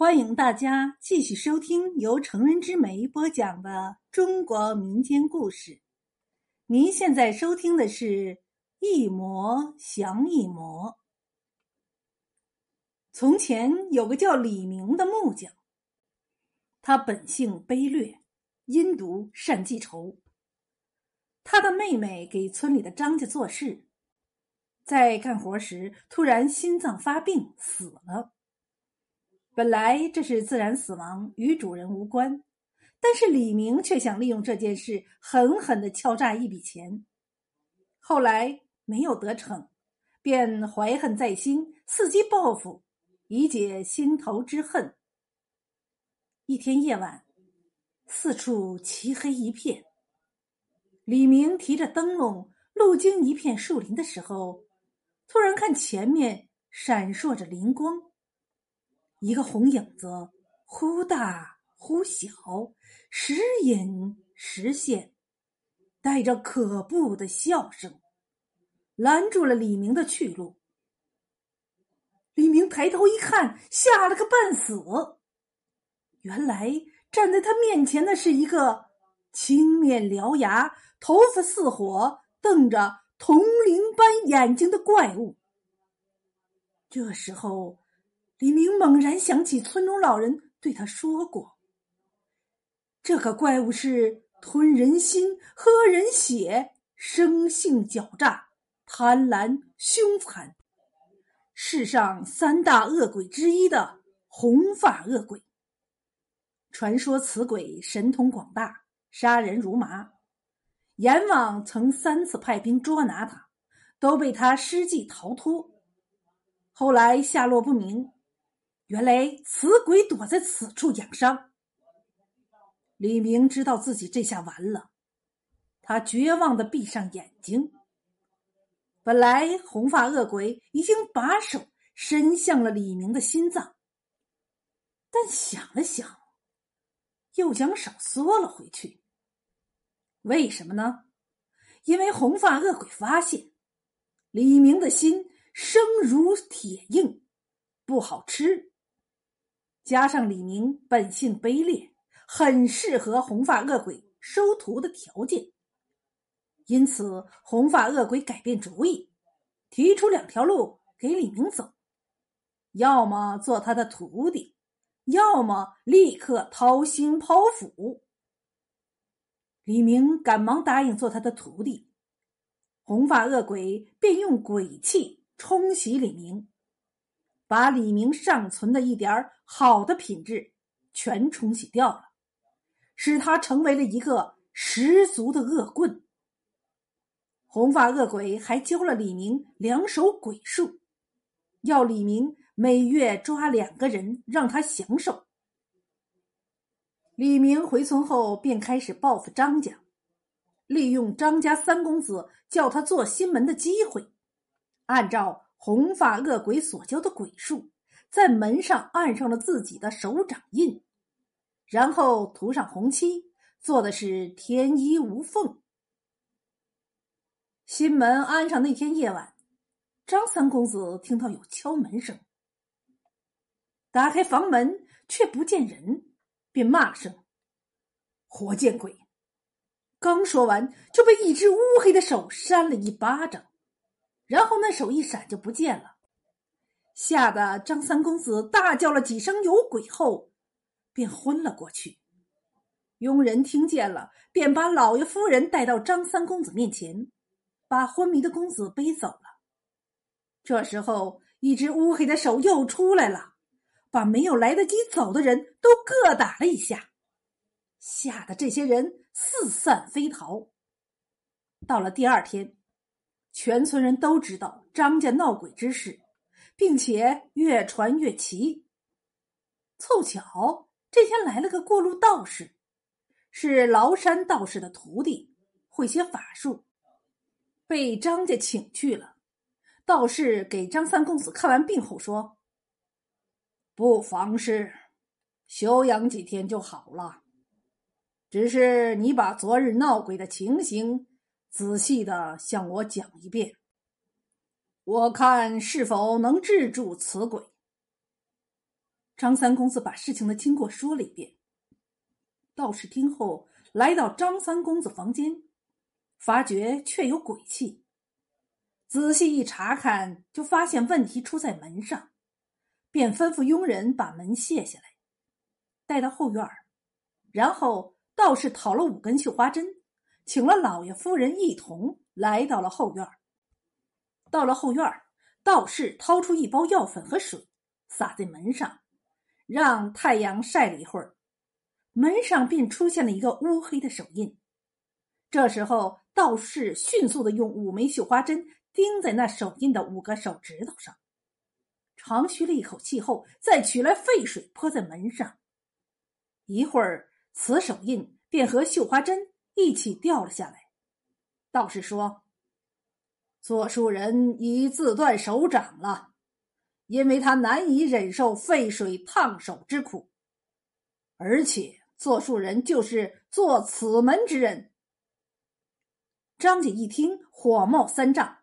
欢迎大家继续收听由成人之美播讲的中国民间故事。您现在收听的是《一魔降一魔》。从前有个叫李明的木匠，他本性卑劣，阴毒善记仇。他的妹妹给村里的张家做事，在干活时突然心脏发病死了。本来这是自然死亡，与主人无关，但是李明却想利用这件事狠狠的敲诈一笔钱。后来没有得逞，便怀恨在心，伺机报复，以解心头之恨。一天夜晚，四处漆黑一片。李明提着灯笼路经一片树林的时候，突然看前面闪烁着灵光。一个红影子忽大忽小，时隐时现，带着可怖的笑声，拦住了李明的去路。李明抬头一看，吓了个半死。原来站在他面前的是一个青面獠牙、头发似火、瞪着铜铃般眼睛的怪物。这时候。李明猛然想起村中老人对他说过：“这个怪物是吞人心、喝人血，生性狡诈、贪婪凶残，世上三大恶鬼之一的红发恶鬼。传说此鬼神通广大，杀人如麻。阎王曾三次派兵捉拿他，都被他施计逃脱，后来下落不明。”原来此鬼躲在此处养伤。李明知道自己这下完了，他绝望的闭上眼睛。本来红发恶鬼已经把手伸向了李明的心脏，但想了想，又将手缩了回去。为什么呢？因为红发恶鬼发现李明的心生如铁硬，不好吃。加上李明本性卑劣，很适合红发恶鬼收徒的条件，因此红发恶鬼改变主意，提出两条路给李明走：要么做他的徒弟，要么立刻掏心剖腹。李明赶忙答应做他的徒弟，红发恶鬼便用鬼气冲洗李明。把李明尚存的一点好的品质全冲洗掉了，使他成为了一个十足的恶棍。红发恶鬼还教了李明两手鬼术，要李明每月抓两个人让他享受。李明回村后便开始报复张家，利用张家三公子叫他做新门的机会，按照。红发恶鬼所教的鬼术，在门上按上了自己的手掌印，然后涂上红漆，做的是天衣无缝。新门安上那天夜晚，张三公子听到有敲门声，打开房门却不见人，便骂了声：“活见鬼！”刚说完，就被一只乌黑的手扇了一巴掌。然后那手一闪就不见了，吓得张三公子大叫了几声“有鬼”后，便昏了过去。佣人听见了，便把老爷夫人带到张三公子面前，把昏迷的公子背走了。这时候，一只乌黑的手又出来了，把没有来得及走的人都各打了一下，吓得这些人四散飞逃。到了第二天。全村人都知道张家闹鬼之事，并且越传越奇。凑巧这天来了个过路道士，是崂山道士的徒弟，会些法术，被张家请去了。道士给张三公子看完病后说：“不妨事，休养几天就好了。只是你把昨日闹鬼的情形。”仔细的向我讲一遍，我看是否能制住此鬼。张三公子把事情的经过说了一遍。道士听后，来到张三公子房间，发觉确有鬼气。仔细一查看，就发现问题出在门上，便吩咐佣人把门卸下来，带到后院然后道士讨了五根绣花针，请了老爷夫人一同来到了后院到了后院道士掏出一包药粉和水，洒在门上，让太阳晒了一会儿，门上便出现了一个乌黑的手印。这时候，道士迅速的用五枚绣花针。钉在那手印的五个手指头上，长吁了一口气后，再取来沸水泼在门上。一会儿，此手印便和绣花针一起掉了下来。道士说：“做书人已自断手掌了，因为他难以忍受沸水烫手之苦，而且做书人就是做此门之人。”张姐一听，火冒三丈。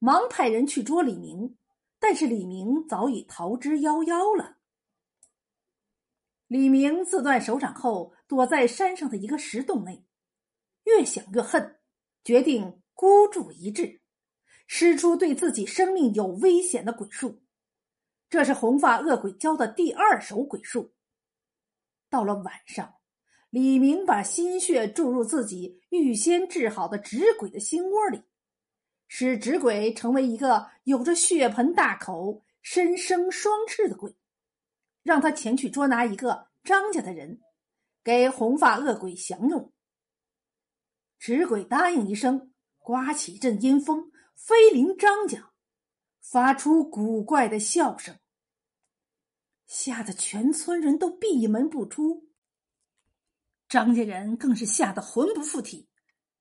忙派人去捉李明，但是李明早已逃之夭夭了。李明自断手掌后，躲在山上的一个石洞内，越想越恨，决定孤注一掷，使出对自己生命有危险的鬼术。这是红发恶鬼教的第二手鬼术。到了晚上，李明把心血注入自己预先治好的纸鬼的心窝里。使纸鬼成为一个有着血盆大口、身生双翅的鬼，让他前去捉拿一个张家的人，给红发恶鬼降用。纸鬼答应一声，刮起一阵阴风，飞临张家，发出古怪的笑声，吓得全村人都闭门不出。张家人更是吓得魂不附体，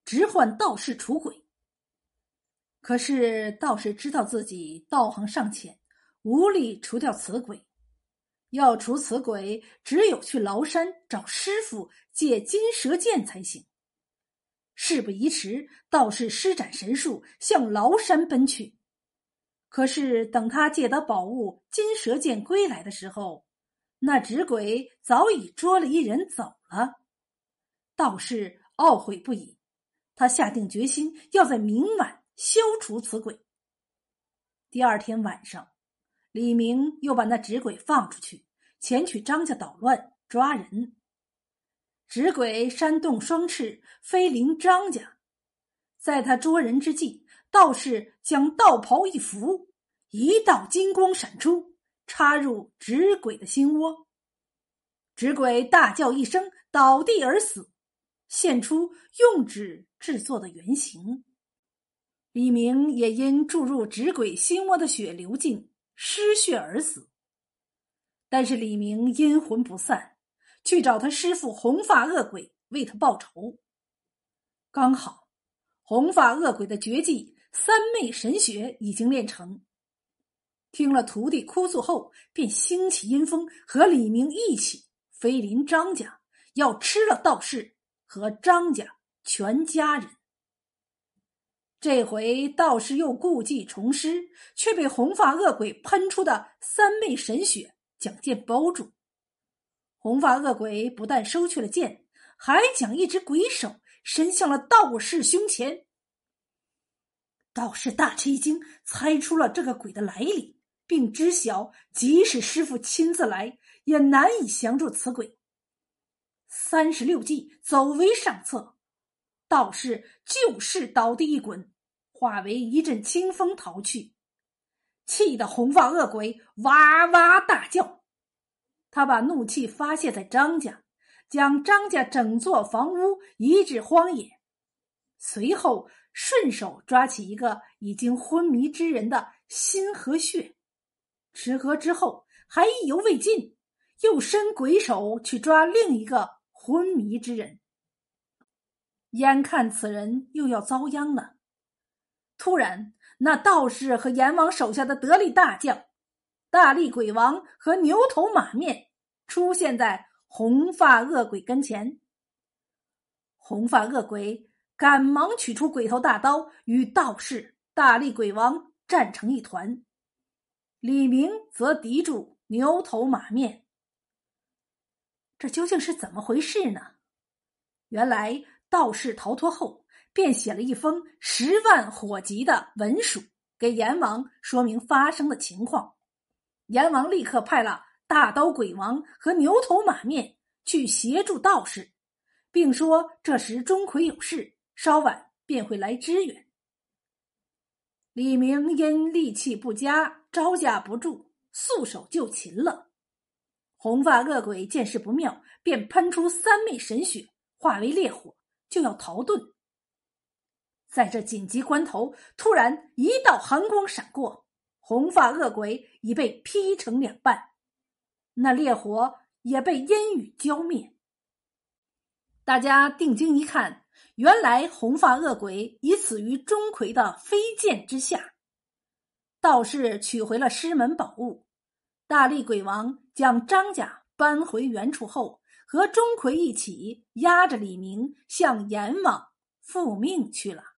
直唤道士除鬼。可是道士知道自己道行尚浅，无力除掉此鬼。要除此鬼，只有去崂山找师傅借金蛇剑才行。事不宜迟，道士施展神术向崂山奔去。可是等他借得宝物金蛇剑归来的时候，那纸鬼早已捉了一人走了。道士懊悔不已，他下定决心要在明晚。消除此鬼。第二天晚上，李明又把那纸鬼放出去，前去张家捣乱抓人。纸鬼扇动双翅，飞临张家。在他捉人之际，道士将道袍一拂，一道金光闪出，插入纸鬼的心窝。纸鬼大叫一声，倒地而死，现出用纸制作的原形。李明也因注入纸鬼心窝的血流尽，失血而死。但是李明阴魂不散，去找他师傅红发恶鬼为他报仇。刚好，红发恶鬼的绝技三昧神血已经练成。听了徒弟哭诉后，便兴起阴风，和李明一起飞临张家，要吃了道士和张家全家人。这回道士又故技重施，却被红发恶鬼喷出的三昧神血将剑包住。红发恶鬼不但收去了剑，还将一只鬼手伸向了道士胸前。道士大吃一惊，猜出了这个鬼的来历，并知晓即使师傅亲自来，也难以降住此鬼。三十六计，走为上策。道士就是倒地一滚，化为一阵清风逃去，气得红发恶鬼哇哇大叫。他把怒气发泄在张家，将张家整座房屋移至荒野，随后顺手抓起一个已经昏迷之人的心和血，吃喝之后还意犹未尽，又伸鬼手去抓另一个昏迷之人。眼看此人又要遭殃了，突然，那道士和阎王手下的得力大将大力鬼王和牛头马面出现在红发恶鬼跟前。红发恶鬼赶忙取出鬼头大刀，与道士、大力鬼王战成一团。李明则敌住牛头马面，这究竟是怎么回事呢？原来道士逃脱后，便写了一封十万火急的文书给阎王，说明发生的情况。阎王立刻派了大刀鬼王和牛头马面去协助道士，并说这时钟馗有事，稍晚便会来支援。李明因力气不佳，招架不住，束手就擒了。红发恶鬼见势不妙，便喷出三昧神血，化为烈火，就要逃遁。在这紧急关头，突然一道寒光闪过，红发恶鬼已被劈成两半，那烈火也被烟雨浇灭。大家定睛一看。原来红发恶鬼已死于钟馗的飞剑之下，道士取回了师门宝物，大力鬼王将张家搬回原处后，和钟馗一起押着李明向阎王复命去了。